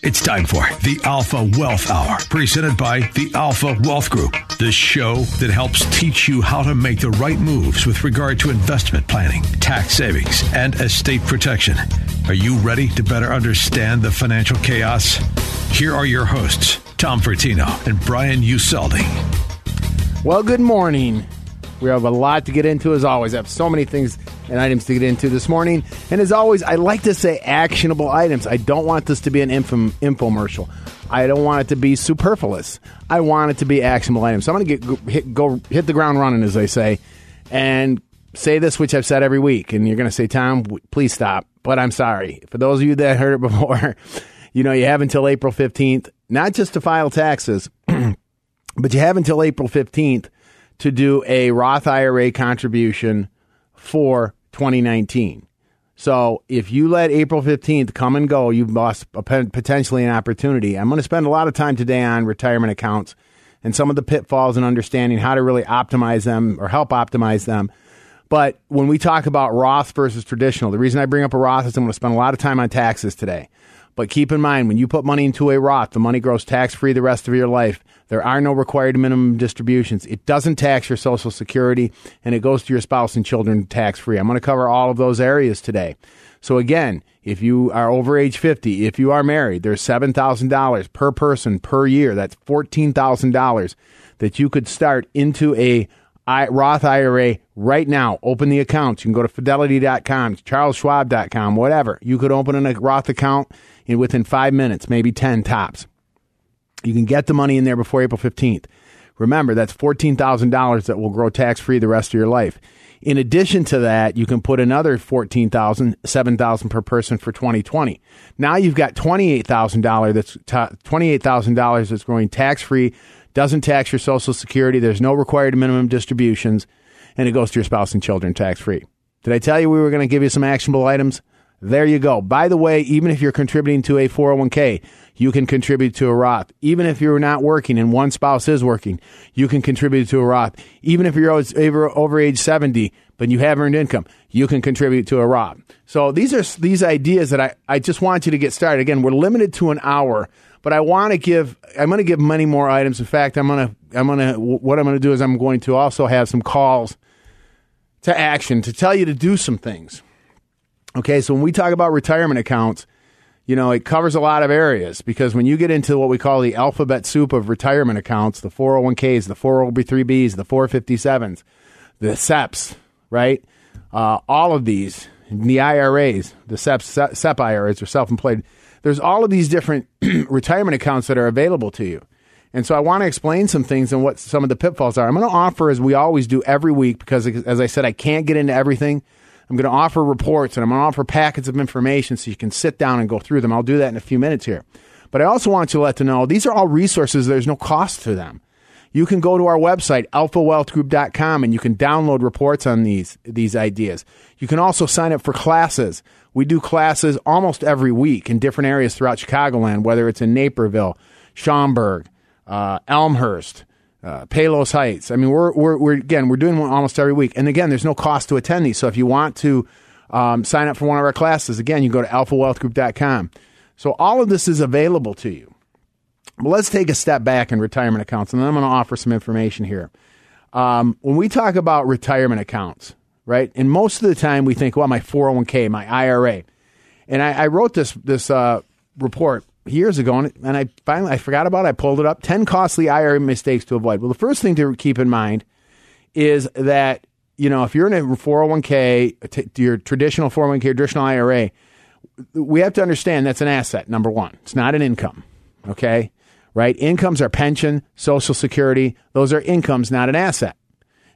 It's time for the Alpha Wealth Hour, presented by the Alpha Wealth Group, the show that helps teach you how to make the right moves with regard to investment planning, tax savings, and estate protection. Are you ready to better understand the financial chaos? Here are your hosts, Tom Fortino and Brian Useldi. Well, good morning. We have a lot to get into as always. I have so many things and items to get into this morning. And as always, I like to say actionable items. I don't want this to be an info, infomercial. I don't want it to be superfluous. I want it to be actionable items. So I'm going to get hit, go hit the ground running, as they say, and say this, which I've said every week. And you're going to say, Tom, please stop. But I'm sorry. For those of you that heard it before, you know, you have until April 15th, not just to file taxes, but you have until April 15th to do a Roth IRA contribution for 2019. So if you let April 15th come and go, you've lost potentially an opportunity. I'm going to spend a lot of time today on retirement accounts and some of the pitfalls and understanding how to really optimize them or help optimize them. But when we talk about Roth versus traditional, the reason I bring up a Roth is I'm going to spend a lot of time on taxes today. But keep in mind, when you put money into a Roth, the money grows tax free the rest of your life. There are no required minimum distributions. It doesn't tax your Social Security, and it goes to your spouse and children tax free. I'm going to cover all of those areas today. So, again, if you are over age 50, if you are married, there's $7,000 per person per year. That's $14,000 that you could start into a Roth IRA right now. Open the accounts. You can go to fidelity.com, charlesschwab.com, whatever. You could open a Roth account in within five minutes, maybe 10 tops. You can get the money in there before April 15th. Remember, that's $14,000 that will grow tax free the rest of your life. In addition to that, you can put another $14,000, $7,000 per person for 2020. Now you've got $28,000 that's $28,000 that's growing tax free, doesn't tax your social security, there's no required minimum distributions, and it goes to your spouse and children tax free. Did I tell you we were going to give you some actionable items? There you go. By the way, even if you're contributing to a 401k, you can contribute to a Roth. Even if you're not working and one spouse is working, you can contribute to a Roth. Even if you're over, over age 70, but you have earned income, you can contribute to a Roth. So these are these ideas that I, I just want you to get started. Again, we're limited to an hour, but I want to give, I'm going to give many more items. In fact, I'm going to, I'm going to, what I'm going to do is I'm going to also have some calls to action to tell you to do some things. Okay, so when we talk about retirement accounts, you know, it covers a lot of areas because when you get into what we call the alphabet soup of retirement accounts, the 401ks, the 403bs, the 457s, the SEPs, right? Uh, all of these, the IRAs, the SEP, SEP IRAs or self employed, there's all of these different retirement accounts that are available to you. And so I want to explain some things and what some of the pitfalls are. I'm going to offer, as we always do every week, because as I said, I can't get into everything. I'm going to offer reports and I'm going to offer packets of information so you can sit down and go through them. I'll do that in a few minutes here. But I also want you to let to know these are all resources. There's no cost to them. You can go to our website, alphawealthgroup.com, and you can download reports on these, these ideas. You can also sign up for classes. We do classes almost every week in different areas throughout Chicagoland, whether it's in Naperville, Schaumburg, uh, Elmhurst, uh, Palos Heights. I mean, we're, we're, we're, again, we're doing one almost every week. And again, there's no cost to attend these. So if you want to um, sign up for one of our classes, again, you go to alphawealthgroup.com. So all of this is available to you. But let's take a step back in retirement accounts, and then I'm going to offer some information here. Um, when we talk about retirement accounts, right, and most of the time we think, well, my 401k, my IRA. And I, I wrote this, this uh, report years ago, and, and I finally I forgot about it. I pulled it up. Ten costly IRA mistakes to avoid. Well, the first thing to keep in mind is that you know if you're in a 401k, t- your traditional 401k, traditional IRA, we have to understand that's an asset. Number one, it's not an income. Okay, right? Incomes are pension, Social Security. Those are incomes, not an asset.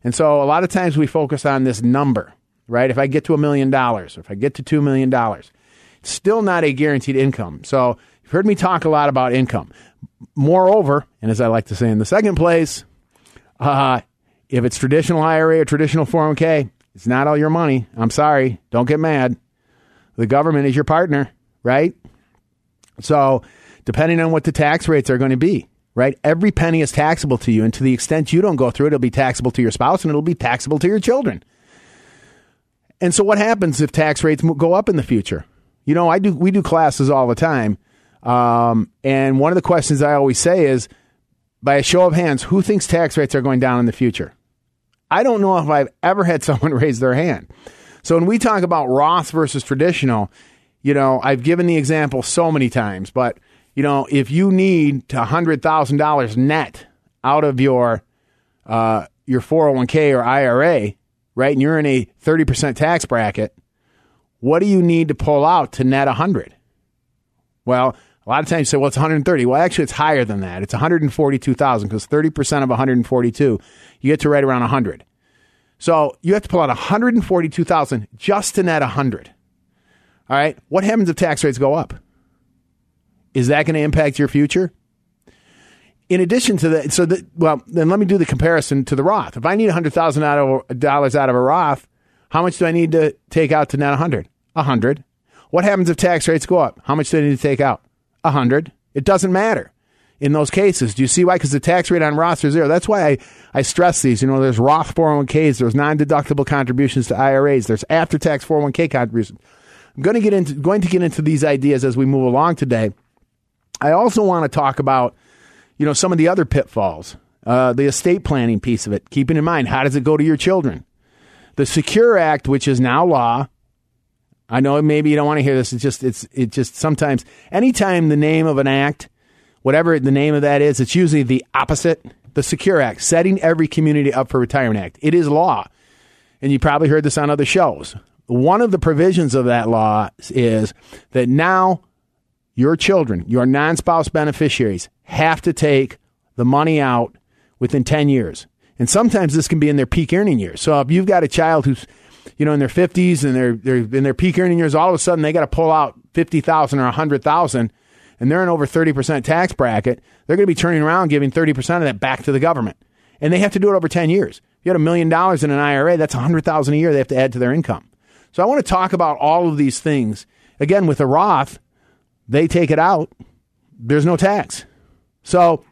And so a lot of times we focus on this number, right? If I get to a million dollars, or if I get to two million dollars, it's still not a guaranteed income. So You've heard me talk a lot about income. Moreover, and as I like to say in the second place, uh, if it's traditional IRA or traditional 401k, it's not all your money. I'm sorry. Don't get mad. The government is your partner, right? So, depending on what the tax rates are going to be, right? Every penny is taxable to you. And to the extent you don't go through it, it'll be taxable to your spouse and it'll be taxable to your children. And so, what happens if tax rates go up in the future? You know, I do. We do classes all the time, um, and one of the questions I always say is, by a show of hands, who thinks tax rates are going down in the future? I don't know if I've ever had someone raise their hand. So when we talk about Roth versus traditional, you know, I've given the example so many times, but you know, if you need hundred thousand dollars net out of your uh, your 401k or IRA, right, and you're in a 30% tax bracket, what do you need to pull out to net 100? Well, a lot of times you say, well, it's 130. Well, actually, it's higher than that. It's 142,000 because 30% of 142, you get to right around 100. So you have to pull out 142,000 just to net 100. All right. What happens if tax rates go up? Is that going to impact your future? In addition to that, so that, well, then let me do the comparison to the Roth. If I need $100,000 out of a Roth, how much do I need to take out to net 100? 100. What happens if tax rates go up? How much do I need to take out? 100. It doesn't matter in those cases. Do you see why? Because the tax rate on Roths is zero. That's why I, I stress these. You know, there's Roth 401ks, there's non deductible contributions to IRAs, there's after tax 401k contributions. I'm going to get into going to get into these ideas as we move along today. I also want to talk about, you know, some of the other pitfalls, uh, the estate planning piece of it. Keeping in mind, how does it go to your children? The Secure Act, which is now law. I know maybe you don't want to hear this. It's just it's it just sometimes anytime the name of an act, whatever the name of that is, it's usually the opposite. The Secure Act, setting every community up for retirement act. It is law. And you probably heard this on other shows. One of the provisions of that law is that now your children, your non spouse beneficiaries, have to take the money out within 10 years. And sometimes this can be in their peak earning years. So if you've got a child who's, you know, in their 50s and they're, they're in their peak earning years, all of a sudden they got to pull out 50,000 or 100,000 and they're in over 30% tax bracket, they're going to be turning around giving 30% of that back to the government. And they have to do it over 10 years. If you had a million dollars in an IRA, that's 100,000 a year they have to add to their income. So I want to talk about all of these things. Again, with a Roth, they take it out, there's no tax. So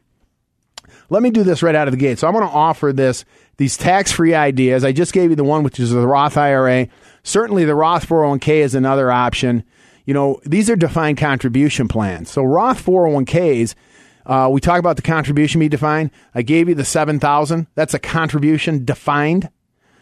let me do this right out of the gate. So I want to offer this these tax-free ideas. I just gave you the one which is the Roth IRA. Certainly the Roth 401k is another option. You know, these are defined contribution plans. So Roth 401ks uh, we talk about the contribution be defined. I gave you the 7,000. That's a contribution defined.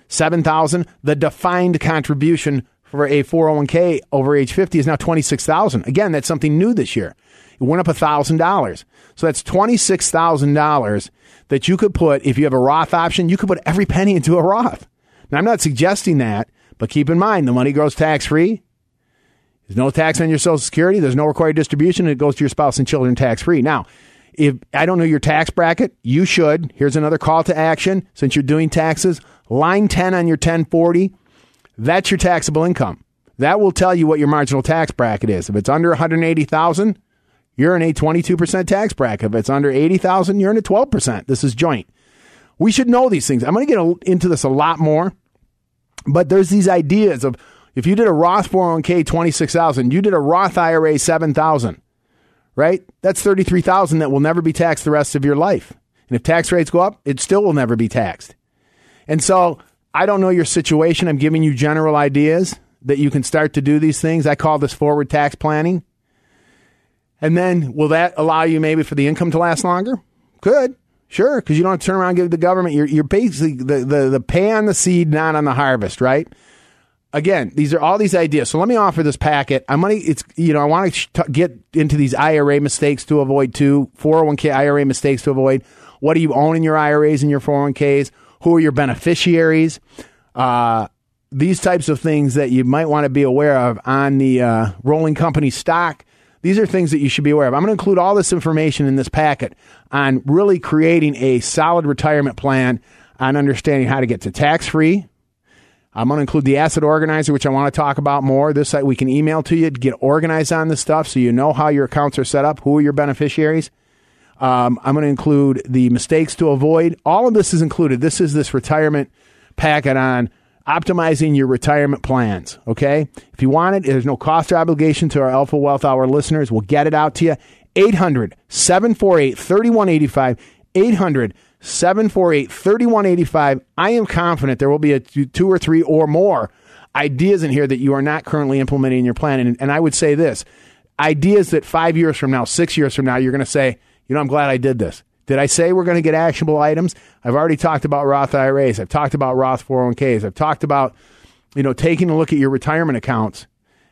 7,000. The defined contribution for a 401k over age 50 is now 26,000. Again, that's something new this year. It went up $1,000. So that's $26,000 that you could put, if you have a Roth option, you could put every penny into a Roth. Now, I'm not suggesting that, but keep in mind the money grows tax free. There's no tax on your Social Security. There's no required distribution. It goes to your spouse and children tax free. Now, if I don't know your tax bracket, you should. Here's another call to action since you're doing taxes. Line 10 on your 1040, that's your taxable income. That will tell you what your marginal tax bracket is. If it's under 180,000, you're in a 22% tax bracket. If it's under 80,000, you're in a 12%. This is joint. We should know these things. I'm going to get into this a lot more, but there's these ideas of if you did a Roth 401k 26,000, you did a Roth IRA 7,000, right? That's 33,000 that will never be taxed the rest of your life. And if tax rates go up, it still will never be taxed. And so I don't know your situation. I'm giving you general ideas that you can start to do these things. I call this forward tax planning. And then will that allow you maybe for the income to last longer? Could. Sure, because you don't turn around and give the government. You're, you're basically the, the, the pay on the seed, not on the harvest, right? Again, these are all these ideas. So let me offer this packet. I'm gonna. It's you know I want to get into these IRA mistakes to avoid too. 401k IRA mistakes to avoid. What do you own in your IRAs and your 401ks? Who are your beneficiaries? Uh, these types of things that you might want to be aware of on the uh, rolling company stock these are things that you should be aware of. I'm going to include all this information in this packet on really creating a solid retirement plan, on understanding how to get to tax free, I'm going to include the asset organizer, which I want to talk about more. This site we can email to you to get organized on this stuff so you know how your accounts are set up, who are your beneficiaries. Um, I'm going to include the mistakes to avoid. All of this is included. This is this retirement packet on optimizing your retirement plans. Okay. If you want it, there's no cost or obligation to our Alpha Wealth Hour listeners. We'll get it out to you. 800 748 3185. 800 748 3185. I am confident there will be a two or three or more ideas in here that you are not currently implementing in your plan. And, and I would say this ideas that five years from now, six years from now, you're going to say, you know, I'm glad I did this. Did I say we're going to get actionable items? I've already talked about Roth IRAs. I've talked about Roth 401ks. I've talked about, you know, taking a look at your retirement accounts.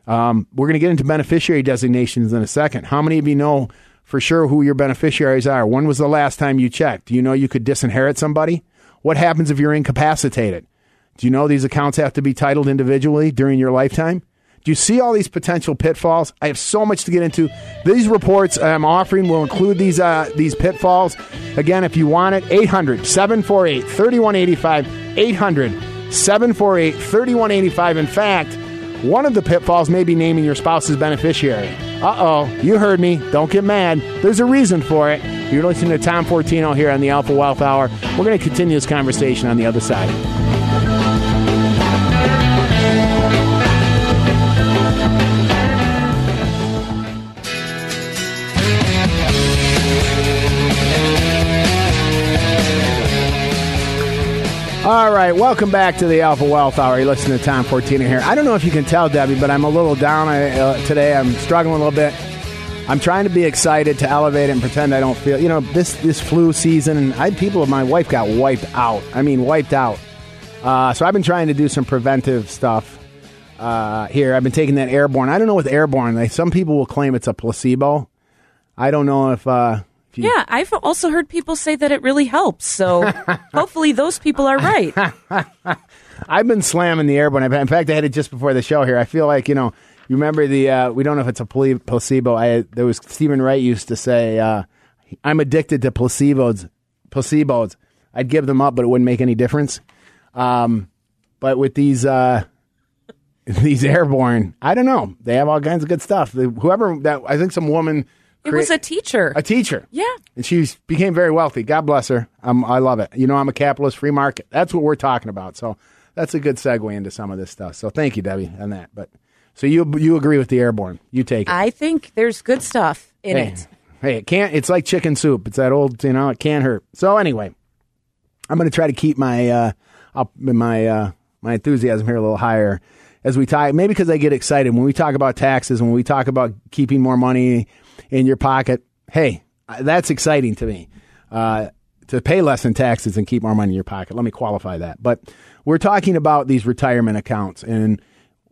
Um, we're going to get into beneficiary designations in a second. How many of you know for sure who your beneficiaries are? When was the last time you checked? Do you know you could disinherit somebody? What happens if you're incapacitated? Do you know these accounts have to be titled individually during your lifetime? Do you see all these potential pitfalls? I have so much to get into. These reports I'm offering will include these uh, these pitfalls. Again, if you want it, 800 748 3185. 800 748 3185. In fact, one of the pitfalls may be naming your spouse's beneficiary. Uh oh, you heard me. Don't get mad. There's a reason for it. You're listening to Tom Fortino here on the Alpha Wealth Hour. We're going to continue this conversation on the other side. All right, welcome back to the Alpha Wealth Hour. You're listening to Tom Fortino here. I don't know if you can tell, Debbie, but I'm a little down uh, today. I'm struggling a little bit. I'm trying to be excited to elevate and pretend I don't feel. You know, this this flu season, I people. Of my wife got wiped out. I mean, wiped out. Uh, so I've been trying to do some preventive stuff uh, here. I've been taking that airborne. I don't know with airborne. Like, some people will claim it's a placebo. I don't know if uh, you, yeah, I've also heard people say that it really helps. So hopefully those people are right. I've been slamming the airborne. In fact, I had it just before the show here. I feel like you know. You remember the? Uh, we don't know if it's a placebo. I there was Steven Wright used to say, uh, "I'm addicted to placebos." Placebos. I'd give them up, but it wouldn't make any difference. Um, but with these uh, these airborne, I don't know. They have all kinds of good stuff. Whoever that, I think some woman it was a teacher. A teacher. Yeah. And she became very wealthy. God bless her. Um, I love it. You know, I'm a capitalist, free market. That's what we're talking about. So that's a good segue into some of this stuff. So thank you, Debbie, on that. But so you you agree with the airborne? You take it. I think there's good stuff in hey, it. Hey, it can't. It's like chicken soup. It's that old. You know, it can't hurt. So anyway, I'm going to try to keep my uh, up my uh, my enthusiasm here a little higher as we talk. Maybe because I get excited when we talk about taxes, when we talk about keeping more money in your pocket. Hey, that's exciting to me. Uh, to pay less in taxes and keep more money in your pocket. Let me qualify that. But we're talking about these retirement accounts and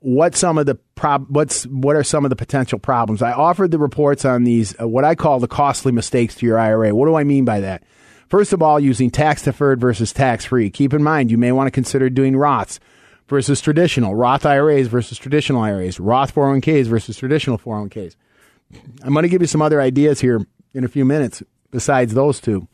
what some of the prob- what's what are some of the potential problems. I offered the reports on these uh, what I call the costly mistakes to your IRA. What do I mean by that? First of all, using tax deferred versus tax free. Keep in mind you may want to consider doing Roths versus traditional, Roth IRAs versus traditional IRAs, Roth 401ks versus traditional 401ks. I'm going to give you some other ideas here in a few minutes besides those two.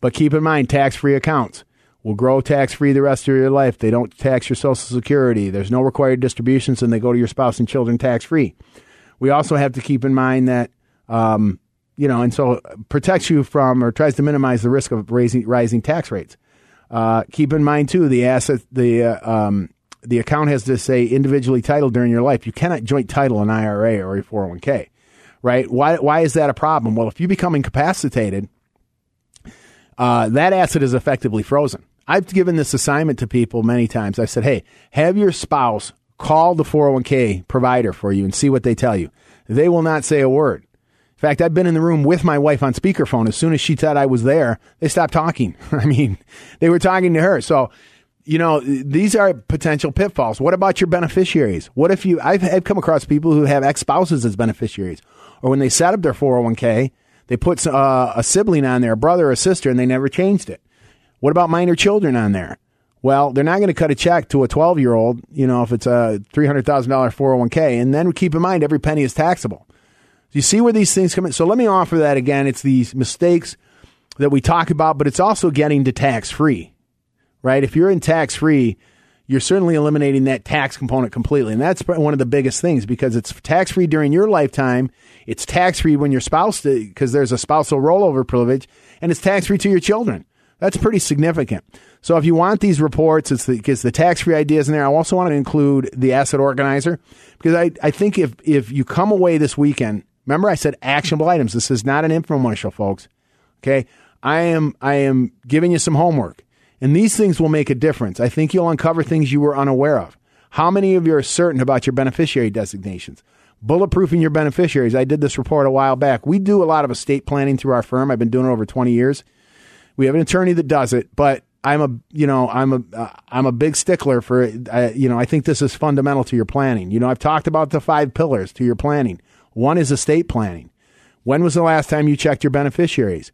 But keep in mind, tax free accounts will grow tax free the rest of your life. They don't tax your Social Security. There's no required distributions, and they go to your spouse and children tax free. We also have to keep in mind that, um, you know, and so protects you from or tries to minimize the risk of raising, rising tax rates. Uh, keep in mind too the asset the uh, um, the account has to say individually titled during your life. You cannot joint title an IRA or a 401k right? Why, why is that a problem? Well, if you become incapacitated, uh, that asset is effectively frozen. I've given this assignment to people many times. I've said, hey, have your spouse call the 401k provider for you and see what they tell you. They will not say a word. In fact, I've been in the room with my wife on speakerphone. As soon as she said I was there, they stopped talking. I mean, they were talking to her. So, you know, these are potential pitfalls. What about your beneficiaries? What if you, I've, I've come across people who have ex spouses as beneficiaries or when they set up their 401k, they put uh, a sibling on there, a brother or a sister, and they never changed it. What about minor children on there? Well, they're not going to cut a check to a 12 year old, you know, if it's a $300,000 401k. And then keep in mind, every penny is taxable. You see where these things come in? So let me offer that again. It's these mistakes that we talk about, but it's also getting to tax free, right? If you're in tax free, you're certainly eliminating that tax component completely. And that's one of the biggest things because it's tax free during your lifetime. It's tax free when your spouse, because there's a spousal rollover privilege, and it's tax free to your children. That's pretty significant. So if you want these reports, it's the, the tax free ideas in there. I also want to include the asset organizer because I, I think if, if you come away this weekend, remember I said actionable items. This is not an infomercial, folks. Okay. I am, I am giving you some homework and these things will make a difference. I think you'll uncover things you were unaware of. How many of you are certain about your beneficiary designations? Bulletproofing your beneficiaries. I did this report a while back. We do a lot of estate planning through our firm. I've been doing it over 20 years. We have an attorney that does it, but I'm a you know I'm a uh, a big stickler for uh, you know I think this is fundamental to your planning. You know I've talked about the five pillars to your planning. One is estate planning. When was the last time you checked your beneficiaries?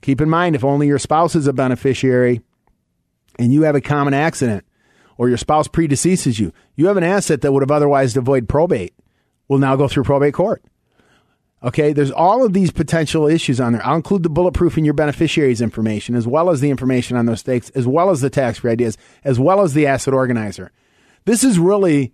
Keep in mind if only your spouse is a beneficiary and you have a common accident or your spouse predeceases you, you have an asset that would have otherwise avoided probate will now go through probate court. Okay, there's all of these potential issues on there. I'll include the bulletproof in your beneficiaries information, as well as the information on those stakes, as well as the tax free ideas, as well as the asset organizer. This is really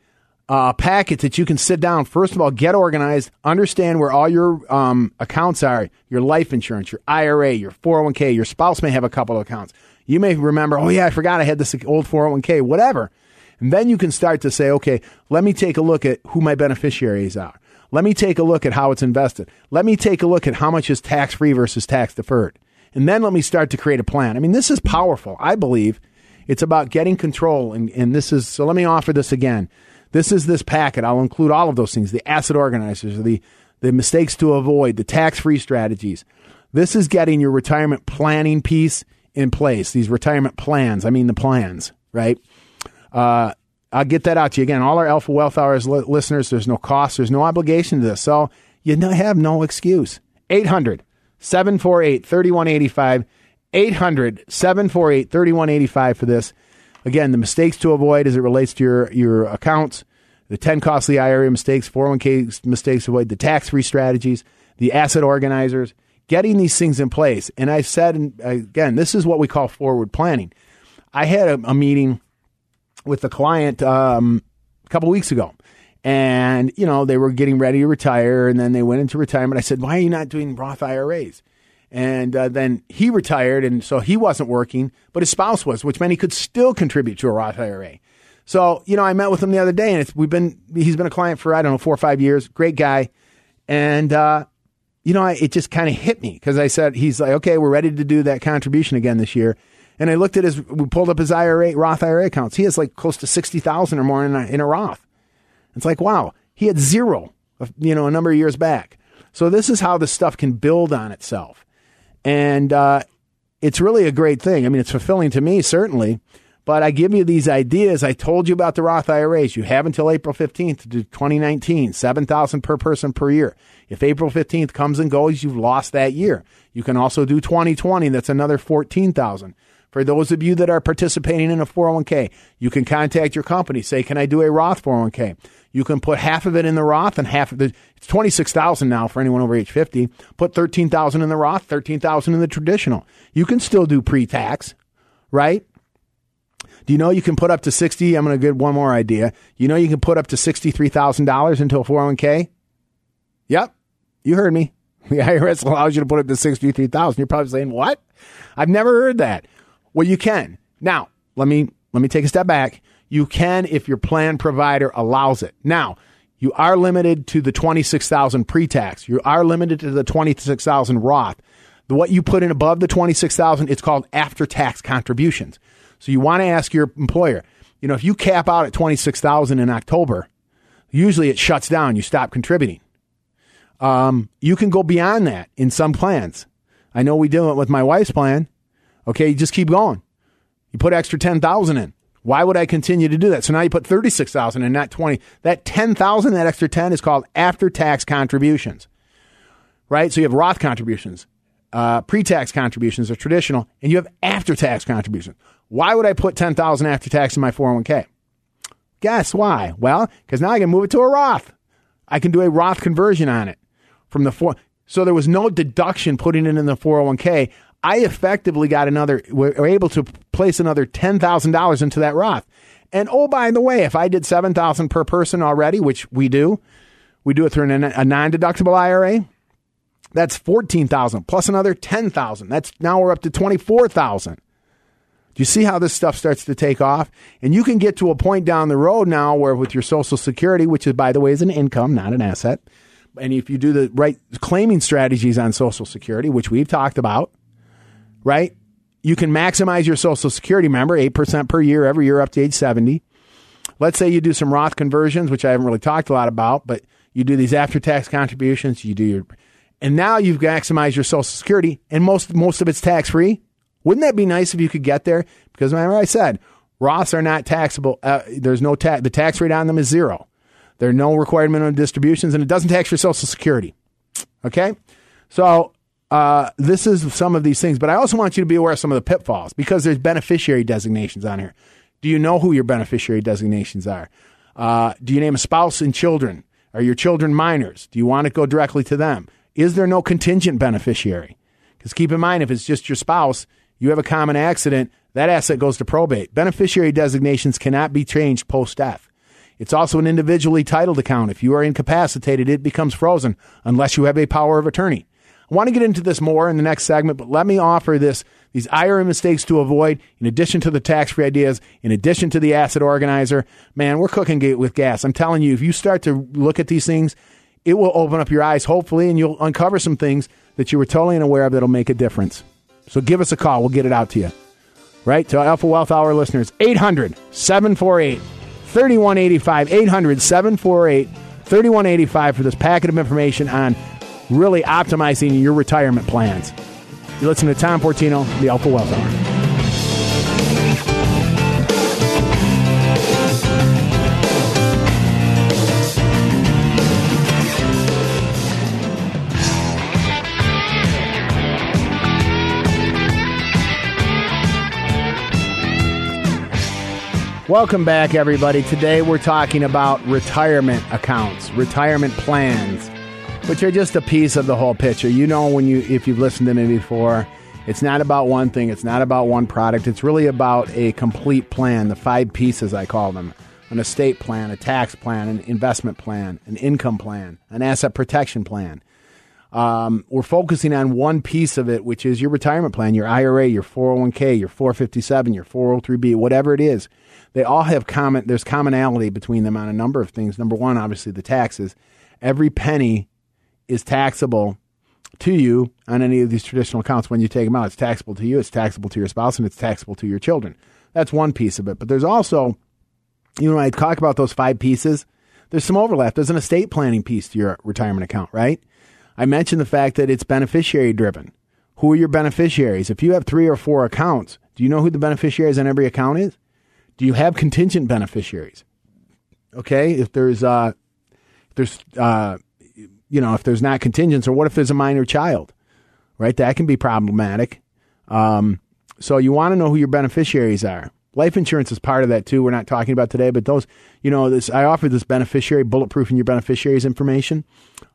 a packet that you can sit down. First of all, get organized, understand where all your um, accounts are, your life insurance, your IRA, your 401k. Your spouse may have a couple of accounts. You may remember, oh yeah, I forgot I had this old 401k, whatever. And then you can start to say, okay, let me take a look at who my beneficiaries are. Let me take a look at how it's invested. Let me take a look at how much is tax free versus tax deferred. And then let me start to create a plan. I mean, this is powerful. I believe it's about getting control. And, and this is, so let me offer this again. This is this packet. I'll include all of those things the asset organizers, the, the mistakes to avoid, the tax free strategies. This is getting your retirement planning piece in place, these retirement plans. I mean, the plans, right? Uh, I'll get that out to you again. All our Alpha Wealth Hours li- listeners, there's no cost, there's no obligation to this. So you have no excuse. 800 748 3185. 800 748 3185 for this. Again, the mistakes to avoid as it relates to your, your accounts, the 10 costly IRA mistakes, 401k mistakes to avoid, the tax free strategies, the asset organizers, getting these things in place. And I said, again, this is what we call forward planning. I had a, a meeting with a client um, a couple weeks ago. And, you know, they were getting ready to retire and then they went into retirement. I said, why are you not doing Roth IRAs? And uh, then he retired, and so he wasn't working, but his spouse was, which meant he could still contribute to a Roth IRA. So, you know, I met with him the other day, and we've been he's been a client for I don't know four or five years. Great guy, and uh, you know, I, it just kind of hit me because I said he's like, okay, we're ready to do that contribution again this year. And I looked at his, we pulled up his IRA, Roth IRA accounts. He has like close to 60,000 or more in a, in a Roth. It's like, wow, he had zero, you know, a number of years back. So this is how this stuff can build on itself. And, uh, it's really a great thing. I mean, it's fulfilling to me, certainly. But I give you these ideas. I told you about the Roth IRAs. You have until April 15th to do 2019, 7,000 per person per year. If April 15th comes and goes, you've lost that year. You can also do 2020. That's another 14,000. For those of you that are participating in a 401k, you can contact your company. Say, can I do a Roth 401k? You can put half of it in the Roth and half of the, it's 26,000 now for anyone over age 50. Put 13,000 in the Roth, 13,000 in the traditional. You can still do pre-tax, right? Do you know you can put up to 60? I'm going to get one more idea. You know you can put up to $63,000 into a 401k? Yep. You heard me. The IRS allows you to put up to 63,000. You're probably saying, "What?" I've never heard that. Well, you can. Now, let me let me take a step back. You can if your plan provider allows it. Now, you are limited to the 26,000 pre-tax. You are limited to the 26,000 Roth. What you put in above the 26,000, it's called after-tax contributions. So you want to ask your employer, you know, if you cap out at 26,000 in October, usually it shuts down. You stop contributing. Um, you can go beyond that in some plans. I know we do it with my wife's plan. Okay, you just keep going. You put extra 10,000 in. Why would I continue to do that? So now you put 36,000 and not 20. That 10,000, that extra 10 is called after tax contributions. Right? So you have Roth contributions, uh, pre-tax contributions are traditional, and you have after tax contributions. Why would I put 10,000 after tax in my 401k? Guess why? Well, because now I can move it to a Roth. I can do a Roth conversion on it from the four. So there was no deduction putting it in the 401k. I effectively got another, were able to place another $10,000 into that Roth. And oh, by the way, if I did 7000 per person already, which we do, we do it through an, a non-deductible IRA. That's 14,000 plus another 10,000. That's now we're up to 24,000. Do you see how this stuff starts to take off? And you can get to a point down the road now where with your social security, which is by the way is an income, not an asset. And if you do the right claiming strategies on social security, which we've talked about, right? You can maximize your social security, remember, 8% per year every year up to age 70. Let's say you do some Roth conversions, which I haven't really talked a lot about, but you do these after tax contributions, you do your and now you've maximized your social security and most most of it's tax free. Wouldn't that be nice if you could get there? Because remember I said Roths are not taxable. Uh, there's no tax. The tax rate on them is zero. There are no required minimum distributions, and it doesn't tax your Social Security. Okay, so uh, this is some of these things, but I also want you to be aware of some of the pitfalls because there's beneficiary designations on here. Do you know who your beneficiary designations are? Uh, do you name a spouse and children? Are your children minors? Do you want to go directly to them? Is there no contingent beneficiary? Because keep in mind, if it's just your spouse, you have a common accident, that asset goes to probate. Beneficiary designations cannot be changed post death. It's also an individually titled account. If you are incapacitated, it becomes frozen unless you have a power of attorney. I want to get into this more in the next segment, but let me offer this these IRA mistakes to avoid, in addition to the tax free ideas, in addition to the asset organizer. Man, we're cooking with gas. I'm telling you, if you start to look at these things, it will open up your eyes, hopefully, and you'll uncover some things that you were totally unaware of that'll make a difference. So give us a call. We'll get it out to you. Right? To Alpha Wealth Hour listeners, 800 748 3185. 800 748 3185 for this packet of information on really optimizing your retirement plans. You listen to Tom Fortino, the Alpha Wealth Hour. Welcome back, everybody. Today we're talking about retirement accounts, retirement plans, which are just a piece of the whole picture. You know, when you if you've listened to me before, it's not about one thing, it's not about one product. It's really about a complete plan, the five pieces I call them: an estate plan, a tax plan, an investment plan, an income plan, an asset protection plan. Um, we're focusing on one piece of it, which is your retirement plan, your IRA, your 401k, your 457, your 403b, whatever it is they all have common. There's commonality between them on a number of things. Number one, obviously, the taxes. Every penny is taxable to you on any of these traditional accounts when you take them out. It's taxable to you, it's taxable to your spouse, and it's taxable to your children. That's one piece of it. But there's also, you know, I talk about those five pieces. There's some overlap. There's an estate planning piece to your retirement account, right? I mentioned the fact that it's beneficiary driven. Who are your beneficiaries? If you have three or four accounts, do you know who the beneficiaries on every account is? Do you have contingent beneficiaries? Okay, if there's uh, if there's uh, you know, if there's not contingents, or what if there's a minor child, right? That can be problematic. Um, so you want to know who your beneficiaries are. Life insurance is part of that too. We're not talking about today, but those, you know, this I offer this beneficiary bulletproofing your beneficiaries information.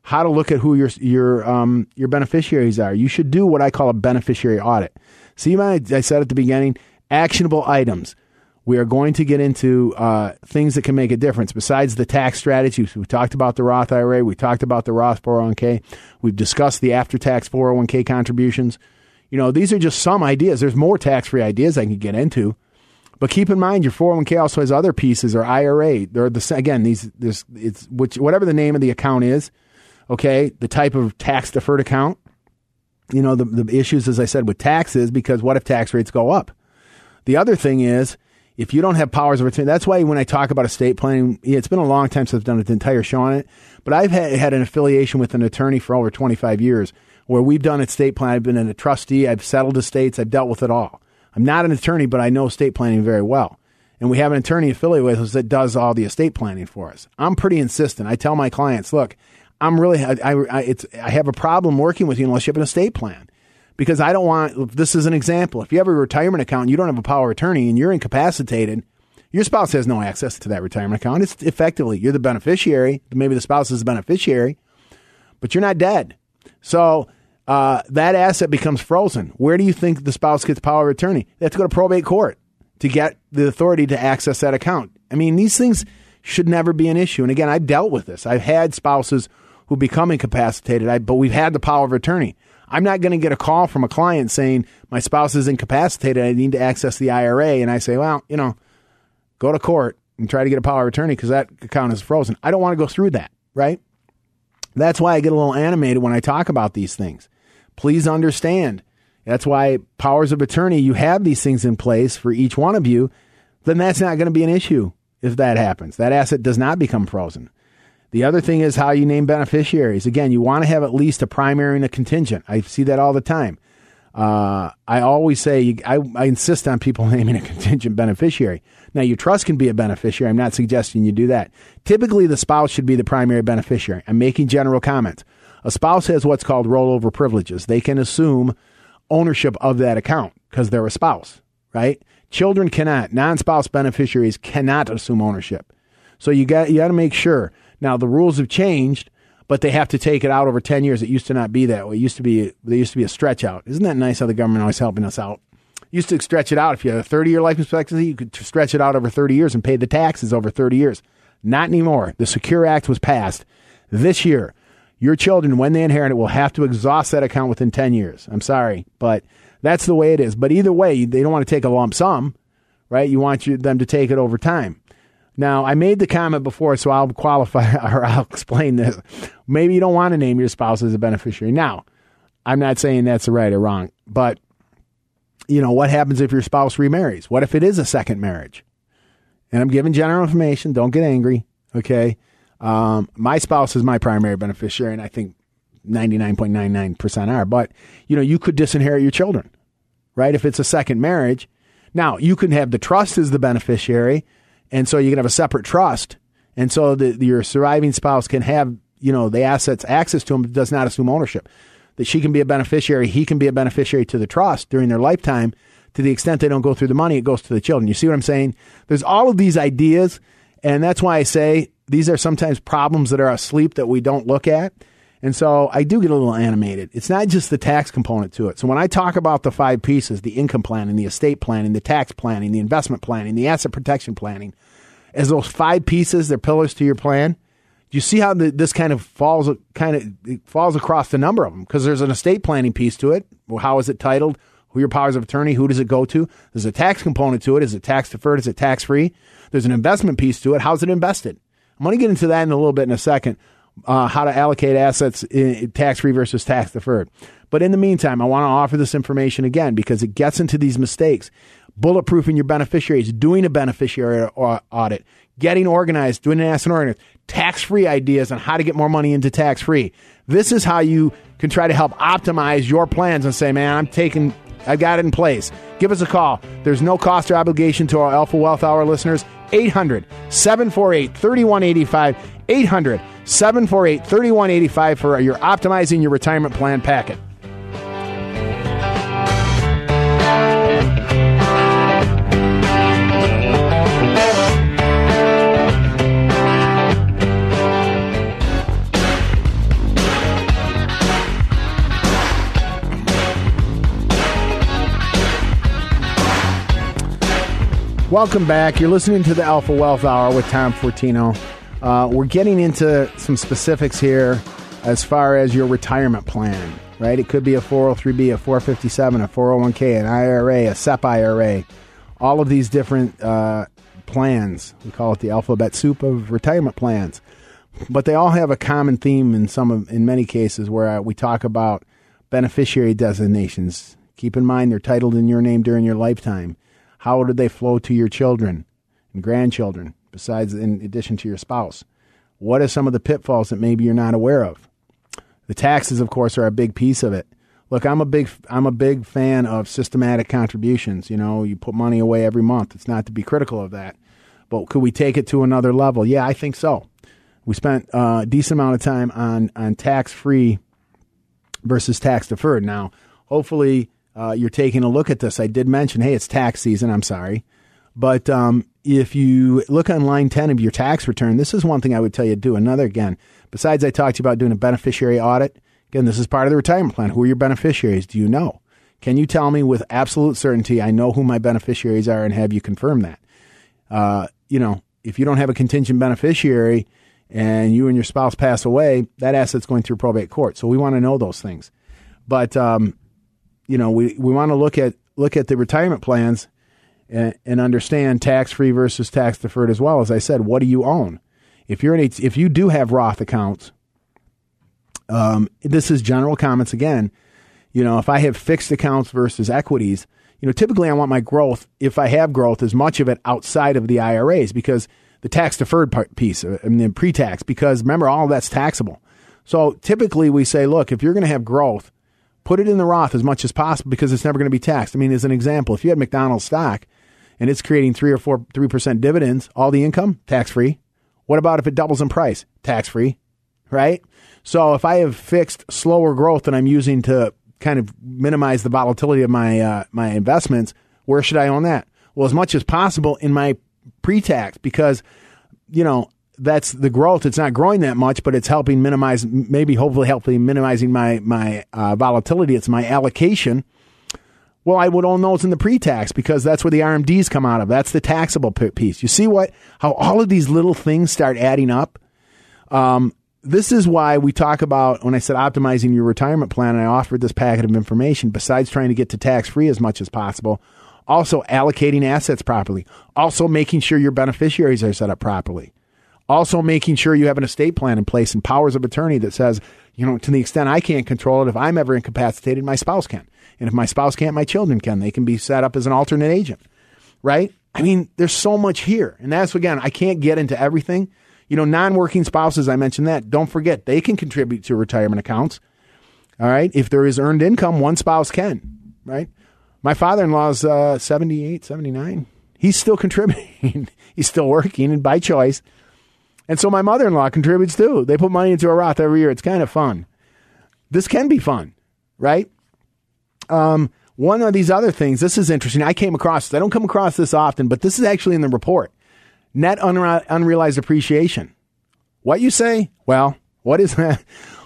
How to look at who your your um, your beneficiaries are. You should do what I call a beneficiary audit. See, my I said at the beginning, actionable items. We are going to get into uh, things that can make a difference besides the tax strategies. We talked about the Roth IRA. We talked about the Roth 401k. We've discussed the after tax 401k contributions. You know, these are just some ideas. There's more tax free ideas I can get into. But keep in mind, your 401k also has other pieces or IRA. They're the again these this it's which whatever the name of the account is. Okay, the type of tax deferred account. You know the the issues, as I said, with taxes because what if tax rates go up? The other thing is if you don't have powers of attorney, that's why when I talk about estate planning, it's been a long time since I've done an entire show on it. But I've had, had an affiliation with an attorney for over 25 years where we've done estate planning. I've been a trustee, I've settled estates, I've dealt with it all. I'm not an attorney, but I know estate planning very well. And we have an attorney affiliated with us that does all the estate planning for us. I'm pretty insistent. I tell my clients, look, I'm really, I, I, I have a problem working with you unless you have an estate plan because I don't want, this is an example. If you have a retirement account and you don't have a power of attorney and you're incapacitated, your spouse has no access to that retirement account. It's effectively, you're the beneficiary. Maybe the spouse is the beneficiary, but you're not dead. So uh, that asset becomes frozen. Where do you think the spouse gets power of attorney? They have to go to probate court. to get the authority to access that account. I mean, these things should never be an issue. And again, I've dealt with this. I've had spouses who become incapacitated, I, but we've had the power of attorney. I'm not going to get a call from a client saying my spouse is incapacitated. I need to access the IRA, and I say, well, you know, go to court and try to get a power of attorney because that account is frozen. I don't want to go through that, right? That's why I get a little animated when I talk about these things. Please understand. That's why powers of attorney, you have these things in place for each one of you, then that's not going to be an issue if that happens. That asset does not become frozen. The other thing is how you name beneficiaries. Again, you want to have at least a primary and a contingent. I see that all the time. Uh, I always say, I, I insist on people naming a contingent beneficiary. Now, your trust can be a beneficiary. I'm not suggesting you do that. Typically, the spouse should be the primary beneficiary. I'm making general comments. A spouse has what's called rollover privileges. They can assume ownership of that account because they're a spouse, right? Children cannot. Non-spouse beneficiaries cannot assume ownership. So you got you got to make sure. Now the rules have changed, but they have to take it out over ten years. It used to not be that way. It used to be there used to be a stretch out. Isn't that nice how the government always helping us out? Used to stretch it out. If you had a thirty year life expectancy, you could stretch it out over thirty years and pay the taxes over thirty years. Not anymore. The Secure Act was passed this year. Your children, when they inherit it, will have to exhaust that account within ten years. I'm sorry, but that's the way it is. But either way, they don't want to take a lump sum, right? You want them to take it over time. Now, I made the comment before, so I'll qualify or I'll explain this. Maybe you don't want to name your spouse as a beneficiary. Now, I'm not saying that's right or wrong, but you know, what happens if your spouse remarries? What if it is a second marriage? And I'm giving general information. Don't get angry. Okay. Um, my spouse is my primary beneficiary, and I think 99.99% are. But, you know, you could disinherit your children, right? If it's a second marriage. Now, you can have the trust as the beneficiary, and so you can have a separate trust. And so the, your surviving spouse can have, you know, the assets access to them, but does not assume ownership. That she can be a beneficiary, he can be a beneficiary to the trust during their lifetime. To the extent they don't go through the money, it goes to the children. You see what I'm saying? There's all of these ideas, and that's why I say these are sometimes problems that are asleep that we don't look at. And so I do get a little animated. It's not just the tax component to it. So when I talk about the five pieces, the income planning, the estate planning, the tax planning, the investment planning, the asset protection planning, as those five pieces, they're pillars to your plan. You see how the, this kind of falls kind of falls across the number of them? Because there's an estate planning piece to it. Well, how is it titled? Who your powers of attorney? Who does it go to? There's a tax component to it. Is it tax deferred? Is it tax free? There's an investment piece to it. How's it invested? I'm going to get into that in a little bit in a second uh, how to allocate assets tax free versus tax deferred. But in the meantime, I want to offer this information again because it gets into these mistakes. Bulletproofing your beneficiaries, doing a beneficiary audit, getting organized, doing an asset organized, tax free ideas on how to get more money into tax free. This is how you can try to help optimize your plans and say, man, I'm taking I got it in place. Give us a call. There's no cost or obligation to our Alpha Wealth Hour listeners. 800 748 3185. 800 748 3185 for your optimizing your retirement plan packet. Welcome back. You're listening to the Alpha Wealth Hour with Tom Fortino. Uh, we're getting into some specifics here as far as your retirement plan, right? It could be a 403b, a 457, a 401k, an IRA, a SEP IRA, all of these different uh, plans. We call it the alphabet soup of retirement plans. But they all have a common theme in some of, in many cases where uh, we talk about beneficiary designations. Keep in mind they're titled in your name during your lifetime. How do they flow to your children and grandchildren, besides in addition to your spouse? What are some of the pitfalls that maybe you're not aware of? The taxes, of course, are a big piece of it. Look, I'm a big I'm a big fan of systematic contributions. You know, you put money away every month. It's not to be critical of that, but could we take it to another level? Yeah, I think so. We spent a decent amount of time on on tax free versus tax deferred. Now, hopefully, uh, you're taking a look at this. I did mention, hey, it's tax season. I'm sorry. But um, if you look on line 10 of your tax return, this is one thing I would tell you to do. Another, again, besides I talked to you about doing a beneficiary audit, again, this is part of the retirement plan. Who are your beneficiaries? Do you know? Can you tell me with absolute certainty I know who my beneficiaries are and have you confirm that? Uh, you know, if you don't have a contingent beneficiary and you and your spouse pass away, that asset's going through probate court. So we want to know those things. But um, you know, we, we want to look at look at the retirement plans and, and understand tax free versus tax deferred as well. As I said, what do you own? If you're an if you do have Roth accounts, um, this is general comments again. You know, if I have fixed accounts versus equities, you know, typically I want my growth, if I have growth, as much of it outside of the IRAs because the tax deferred piece, uh, I mean, pre tax, because remember, all that's taxable. So typically we say, look, if you're going to have growth, put it in the Roth as much as possible because it's never going to be taxed. I mean, as an example, if you had McDonald's stock and it's creating three or four, 3% dividends, all the income, tax free. What about if it doubles in price? Tax free, right? So if I have fixed slower growth that I'm using to kind of minimize the volatility of my uh, my investments, where should I own that? Well, as much as possible in my pre-tax because you know that's the growth. It's not growing that much, but it's helping minimize, maybe hopefully helping minimizing my my uh, volatility. It's my allocation. Well, I would own those in the pre-tax because that's where the RMDs come out of. That's the taxable piece. You see what how all of these little things start adding up. Um, this is why we talk about when I said optimizing your retirement plan, I offered this packet of information besides trying to get to tax free as much as possible, also allocating assets properly, also making sure your beneficiaries are set up properly, also making sure you have an estate plan in place and powers of attorney that says, you know, to the extent I can't control it, if I'm ever incapacitated, my spouse can. And if my spouse can't, my children can. They can be set up as an alternate agent, right? I mean, there's so much here. And that's, again, I can't get into everything you know, non working spouses, I mentioned that. Don't forget, they can contribute to retirement accounts. All right. If there is earned income, one spouse can, right? My father in law is uh, 78, 79. He's still contributing. He's still working and by choice. And so my mother in law contributes too. They put money into a Roth every year. It's kind of fun. This can be fun, right? Um, one of these other things, this is interesting. I came across this. I don't come across this often, but this is actually in the report net unre- unrealized appreciation. What you say? Well, what is that?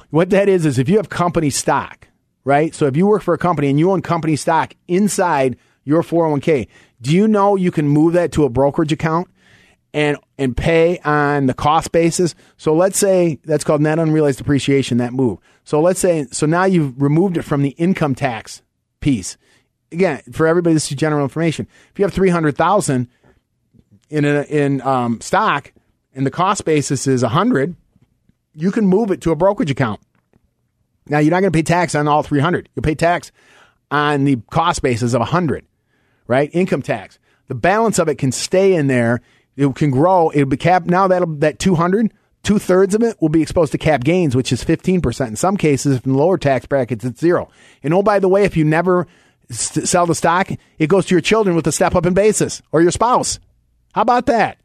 What that is is if you have company stock, right? So if you work for a company and you own company stock inside your 401k, do you know you can move that to a brokerage account and and pay on the cost basis? So let's say that's called net unrealized depreciation. that move. So let's say so now you've removed it from the income tax piece. Again, for everybody this is general information. If you have 300,000 in a, in um, stock and the cost basis is 100, you can move it to a brokerage account. Now you're not going to pay tax on all 300. You'll pay tax on the cost basis of 100, right? Income tax. The balance of it can stay in there. It can grow. It'll be capped. Now That'll that 200, two thirds of it will be exposed to cap gains, which is 15%. In some cases, in lower tax brackets, it's zero. And oh, by the way, if you never sell the stock, it goes to your children with a step up in basis or your spouse. How about that?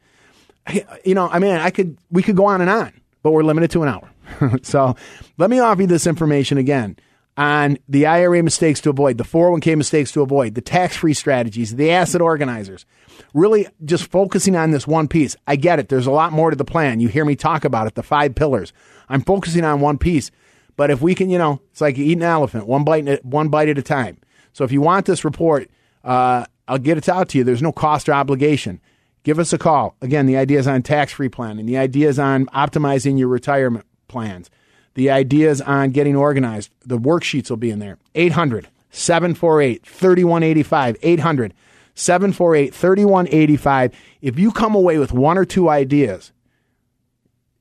You know, I mean, I could we could go on and on, but we're limited to an hour. so let me offer you this information again on the IRA mistakes to avoid, the 401k mistakes to avoid, the tax free strategies, the asset organizers. Really just focusing on this one piece. I get it. There's a lot more to the plan. You hear me talk about it, the five pillars. I'm focusing on one piece. But if we can, you know, it's like you eat an elephant, one bite, one bite at a time. So if you want this report, uh, I'll get it out to you. There's no cost or obligation give us a call. Again, the ideas on tax free planning, the ideas on optimizing your retirement plans, the ideas on getting organized. The worksheets will be in there. 800 748 3185. 800 748 3185. If you come away with one or two ideas,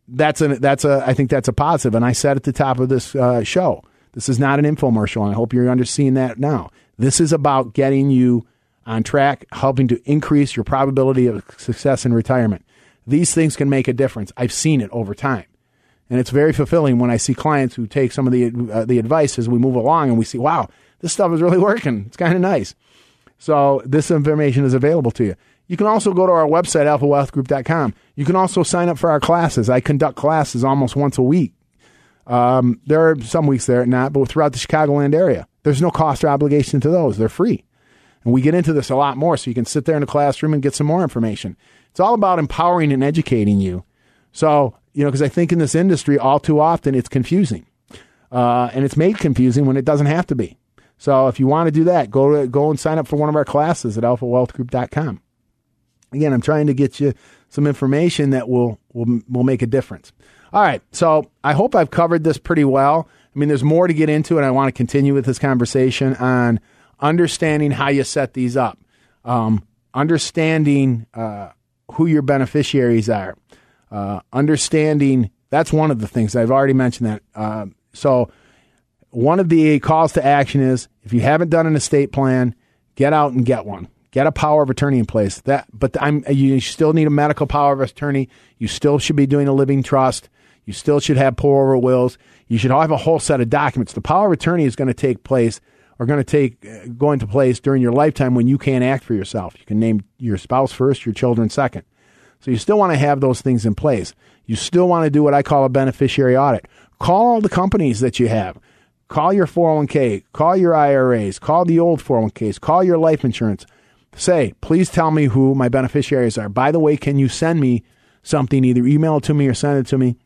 that's a that's a I think that's a positive. And I said at the top of this uh, show, this is not an infomercial. And I hope you're understanding that now. This is about getting you on track, helping to increase your probability of success in retirement. These things can make a difference. I've seen it over time. And it's very fulfilling when I see clients who take some of the, uh, the advice as we move along and we see, wow, this stuff is really working. It's kind of nice. So this information is available to you. You can also go to our website, alphawealthgroup.com. You can also sign up for our classes. I conduct classes almost once a week. Um, there are some weeks there not, but throughout the Chicagoland area. There's no cost or obligation to those. They're free. And we get into this a lot more, so you can sit there in the classroom and get some more information. It's all about empowering and educating you. So, you know, because I think in this industry, all too often, it's confusing. Uh, and it's made confusing when it doesn't have to be. So if you want to do that, go to, go and sign up for one of our classes at alphawealthgroup.com. Again, I'm trying to get you some information that will will will make a difference. All right, so I hope I've covered this pretty well. I mean, there's more to get into, and I want to continue with this conversation on understanding how you set these up, um, understanding uh, who your beneficiaries are, uh, understanding that's one of the things I've already mentioned that. Uh, so, one of the calls to action is if you haven't done an estate plan, get out and get one. Get a power of attorney in place. That, but I'm you still need a medical power of attorney. You still should be doing a living trust. You still should have pour over wills. You should have a whole set of documents. The power of attorney is going to take place or going to take uh, go into place during your lifetime when you can't act for yourself. You can name your spouse first, your children second. So you still want to have those things in place. You still want to do what I call a beneficiary audit. Call all the companies that you have. Call your 401k, call your IRAs, call the old 401ks, call your life insurance. Say, please tell me who my beneficiaries are. By the way, can you send me something, either email it to me or send it to me?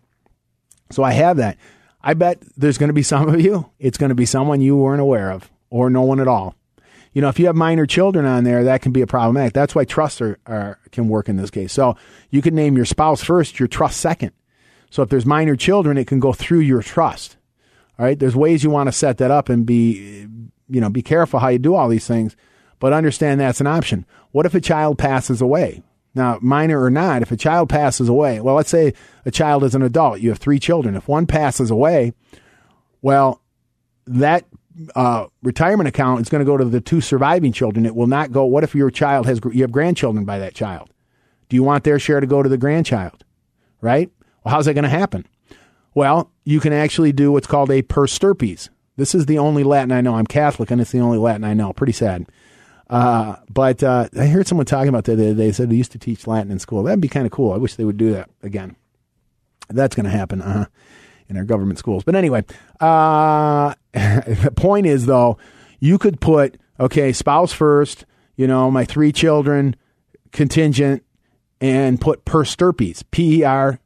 So I have that. I bet there's going to be some of you, it's going to be someone you weren't aware of or no one at all. You know, if you have minor children on there, that can be a problematic. That's why trusts are, are, can work in this case. So you can name your spouse first, your trust second. So if there's minor children, it can go through your trust. All right. There's ways you want to set that up and be, you know, be careful how you do all these things, but understand that's an option. What if a child passes away? Now, minor or not, if a child passes away, well, let's say a child is an adult, you have three children. If one passes away, well, that uh, retirement account is going to go to the two surviving children. It will not go. What if your child has you have grandchildren by that child? Do you want their share to go to the grandchild? Right? Well, how's that going to happen? Well, you can actually do what's called a per stirpes. This is the only Latin I know. I'm Catholic, and it's the only Latin I know. Pretty sad. Uh, but uh, I heard someone talking about that the other day. They said they used to teach Latin in school. That'd be kind of cool. I wish they would do that again. That's going to happen uh, in our government schools. But anyway, uh, the point is, though, you could put, okay, spouse first, you know, my three children, contingent, and put per stirpes, P E R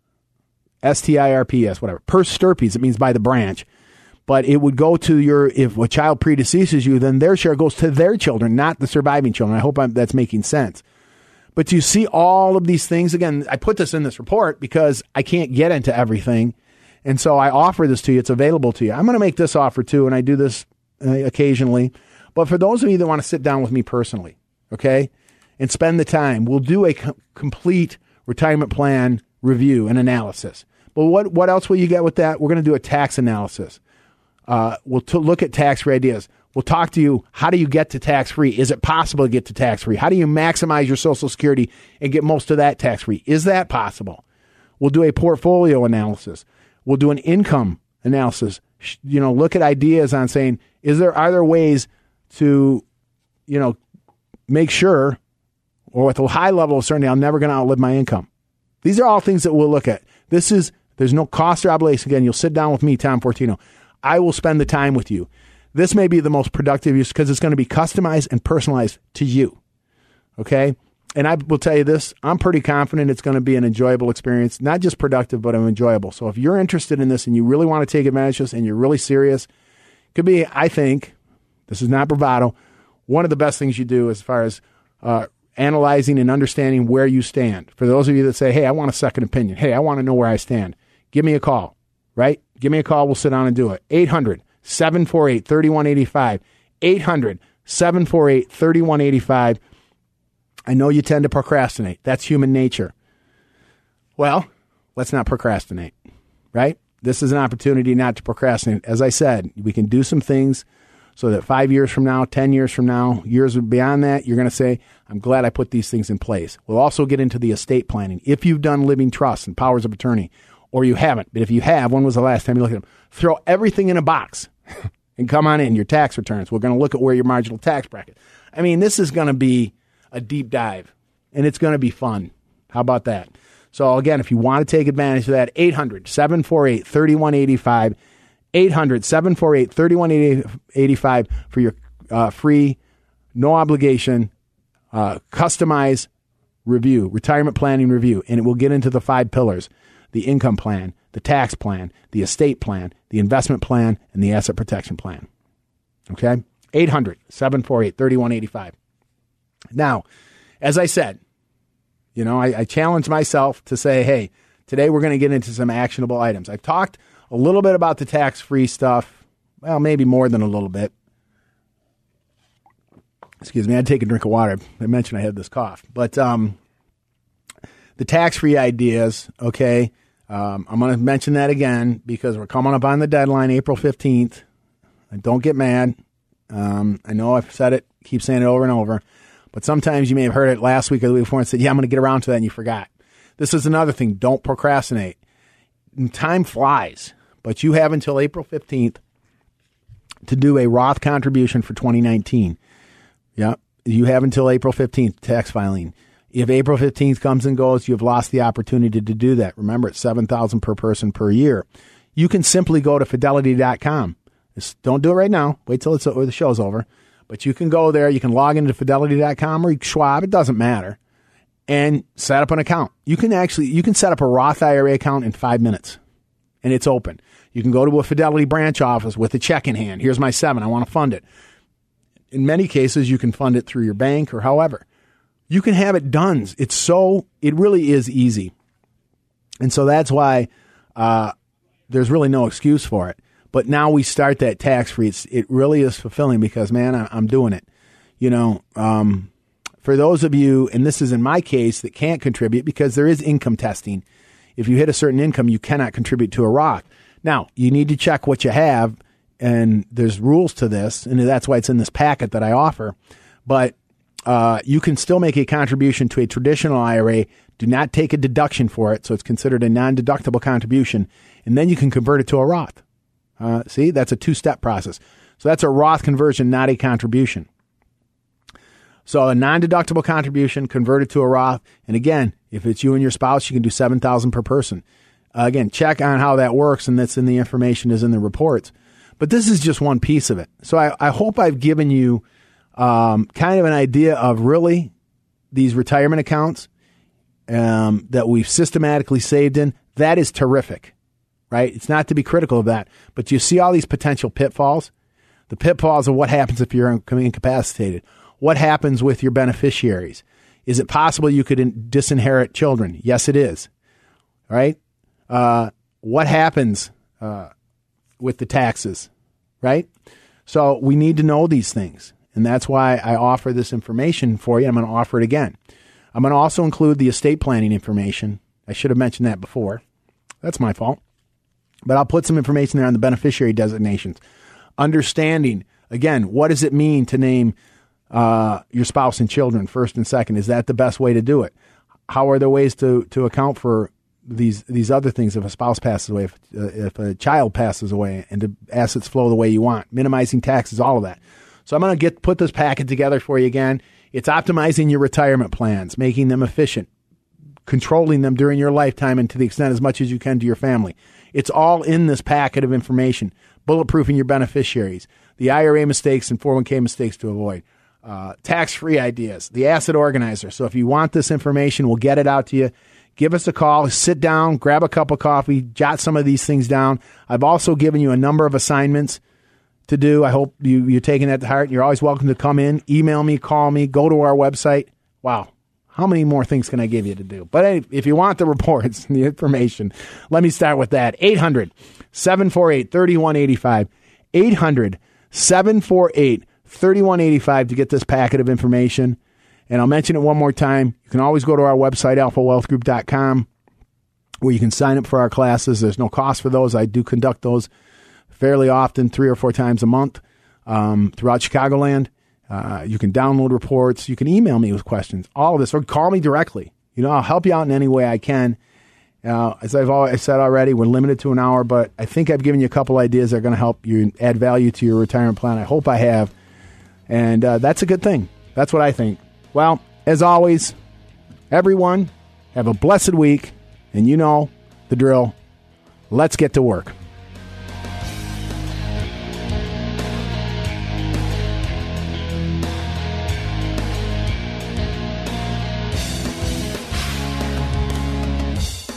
S T I R P S, whatever. Per stirpes, it means by the branch. But it would go to your if a child predeceases you then their share goes to their children not the surviving children. I hope I'm, that's making sense. But you see all of these things. Again i put this in this report because i can't get into everything and so i offer this to you it's available to you i'm going to make this offer too and i do this uh, occasionally but for those of you that want to sit down with me personally okay and spend the time we'll do a com- complete retirement plan review and analysis but what, what else will you get with that we're going to do a tax analysis uh, we'll t- look at tax free ideas. We'll talk to you. How do you get to tax free? Is it possible to get to tax free? How do you maximize your Social Security and get most of that tax free? Is that possible? We'll do a portfolio analysis. We'll do an income analysis. You know, look at ideas on saying, is there are there ways to, you know, make sure, or with a high level of certainty, I'm never going to outlive my income. These are all things that we'll look at. This is there's no cost or obligation. Again, you'll sit down with me, Tom Fortino. I will spend the time with you. This may be the most productive use because it's going to be customized and personalized to you. Okay. And I will tell you this I'm pretty confident it's going to be an enjoyable experience, not just productive, but enjoyable. So if you're interested in this and you really want to take advantage of this and you're really serious, could be, I think, this is not bravado, one of the best things you do as far as uh, analyzing and understanding where you stand. For those of you that say, hey, I want a second opinion, hey, I want to know where I stand, give me a call, right? Give me a call. We'll sit down and do it. 800 748 3185. 800 748 3185. I know you tend to procrastinate. That's human nature. Well, let's not procrastinate, right? This is an opportunity not to procrastinate. As I said, we can do some things so that five years from now, 10 years from now, years beyond that, you're going to say, I'm glad I put these things in place. We'll also get into the estate planning. If you've done living trusts and powers of attorney, or you haven't. But if you have, when was the last time you looked at them? Throw everything in a box and come on in your tax returns. We're going to look at where your marginal tax bracket. I mean, this is going to be a deep dive and it's going to be fun. How about that? So again, if you want to take advantage of that, 800 748 3185, 800 748 3185 for your uh, free, no obligation, uh, customized review, retirement planning review, and it will get into the five pillars the income plan, the tax plan, the estate plan, the investment plan, and the asset protection plan. Okay? 800 748 3185. Now, as I said, you know, I, I challenge myself to say, hey, today we're going to get into some actionable items. I've talked a little bit about the tax free stuff. Well, maybe more than a little bit. Excuse me, I'd take a drink of water. I mentioned I had this cough. But um, the tax free ideas, okay, um, I'm going to mention that again because we're coming up on the deadline, April 15th. And don't get mad. Um, I know I've said it, keep saying it over and over. But sometimes you may have heard it last week or the week before and said, yeah, I'm going to get around to that, and you forgot. This is another thing. Don't procrastinate. Time flies, but you have until April 15th to do a Roth contribution for 2019. Yeah, you have until April 15th, tax filing. If April 15th comes and goes, you've lost the opportunity to do that. Remember, it's 7000 per person per year. You can simply go to fidelity.com. Just don't do it right now. Wait till it's, the show's over. But you can go there. You can log into fidelity.com or Schwab. It doesn't matter. And set up an account. You can actually, you can set up a Roth IRA account in five minutes and it's open. You can go to a Fidelity branch office with a check in hand. Here's my seven. I want to fund it. In many cases, you can fund it through your bank or however. You can have it done. It's so, it really is easy. And so that's why uh, there's really no excuse for it. But now we start that tax free. It's, it really is fulfilling because, man, I, am doing it. You know, um, for those of you, and this is in my case, that can't contribute because there is income testing. If you hit a certain income, you cannot contribute to a Roth. Now, you need to check what you have, and there's rules to this, and that's why it's in this packet that I offer. But uh, you can still make a contribution to a traditional IRA. Do not take a deduction for it, so it's considered a non deductible contribution, and then you can convert it to a Roth. Uh, see, that's a two step process. So that's a Roth conversion, not a contribution. So a non deductible contribution converted to a Roth. And again, if it's you and your spouse, you can do 7000 per person. Uh, again, check on how that works, and that's in the information is in the reports. But this is just one piece of it. So I, I hope I've given you um, kind of an idea of really these retirement accounts um, that we've systematically saved in. That is terrific right? It's not to be critical of that, but do you see all these potential pitfalls. The pitfalls of what happens if you're incapacitated. What happens with your beneficiaries? Is it possible you could disinherit children? Yes, it is. Right? Uh, what happens uh, with the taxes? Right? So we need to know these things. And that's why I offer this information for you. I'm going to offer it again. I'm going to also include the estate planning information. I should have mentioned that before. That's my fault. But I'll put some information there on the beneficiary designations. Understanding, again, what does it mean to name uh, your spouse and children first and second? Is that the best way to do it? How are there ways to, to account for these these other things if a spouse passes away, if, uh, if a child passes away, and the assets flow the way you want, minimizing taxes, all of that. So I'm going to get put this packet together for you again. It's optimizing your retirement plans, making them efficient, controlling them during your lifetime, and to the extent as much as you can to your family. It's all in this packet of information, bulletproofing your beneficiaries, the IRA mistakes and 401k mistakes to avoid, uh, tax free ideas, the asset organizer. So if you want this information, we'll get it out to you. Give us a call, sit down, grab a cup of coffee, jot some of these things down. I've also given you a number of assignments to do. I hope you, you're taking that to heart. You're always welcome to come in, email me, call me, go to our website. Wow, how many more things can I give you to do? But if you want the reports and the information, let me start with that. 800 748 3185. 800 748 3185 to get this packet of information. And I'll mention it one more time. You can always go to our website, alphawealthgroup.com, where you can sign up for our classes. There's no cost for those. I do conduct those fairly often, three or four times a month um, throughout Chicagoland. Uh, you can download reports. You can email me with questions. All of this, or call me directly. You know, I'll help you out in any way I can. Uh, as I've always said already, we're limited to an hour, but I think I've given you a couple ideas that are going to help you add value to your retirement plan. I hope I have, and uh, that's a good thing. That's what I think. Well, as always, everyone have a blessed week, and you know the drill. Let's get to work.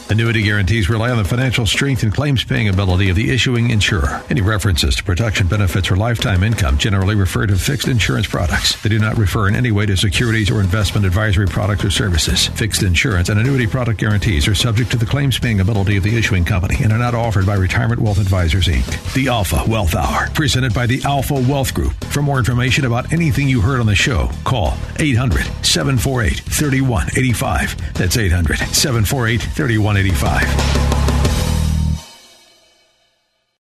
Annuity guarantees rely on the financial strength and claims paying ability of the issuing insurer. Any references to production benefits or lifetime income generally refer to fixed insurance products. They do not refer in any way to securities or investment advisory products or services. Fixed insurance and annuity product guarantees are subject to the claims paying ability of the issuing company and are not offered by Retirement Wealth Advisors Inc. The Alpha Wealth Hour, presented by the Alpha Wealth Group. For more information about anything you heard on the show, call 800 748 3185. That's 800 748 3185. 185.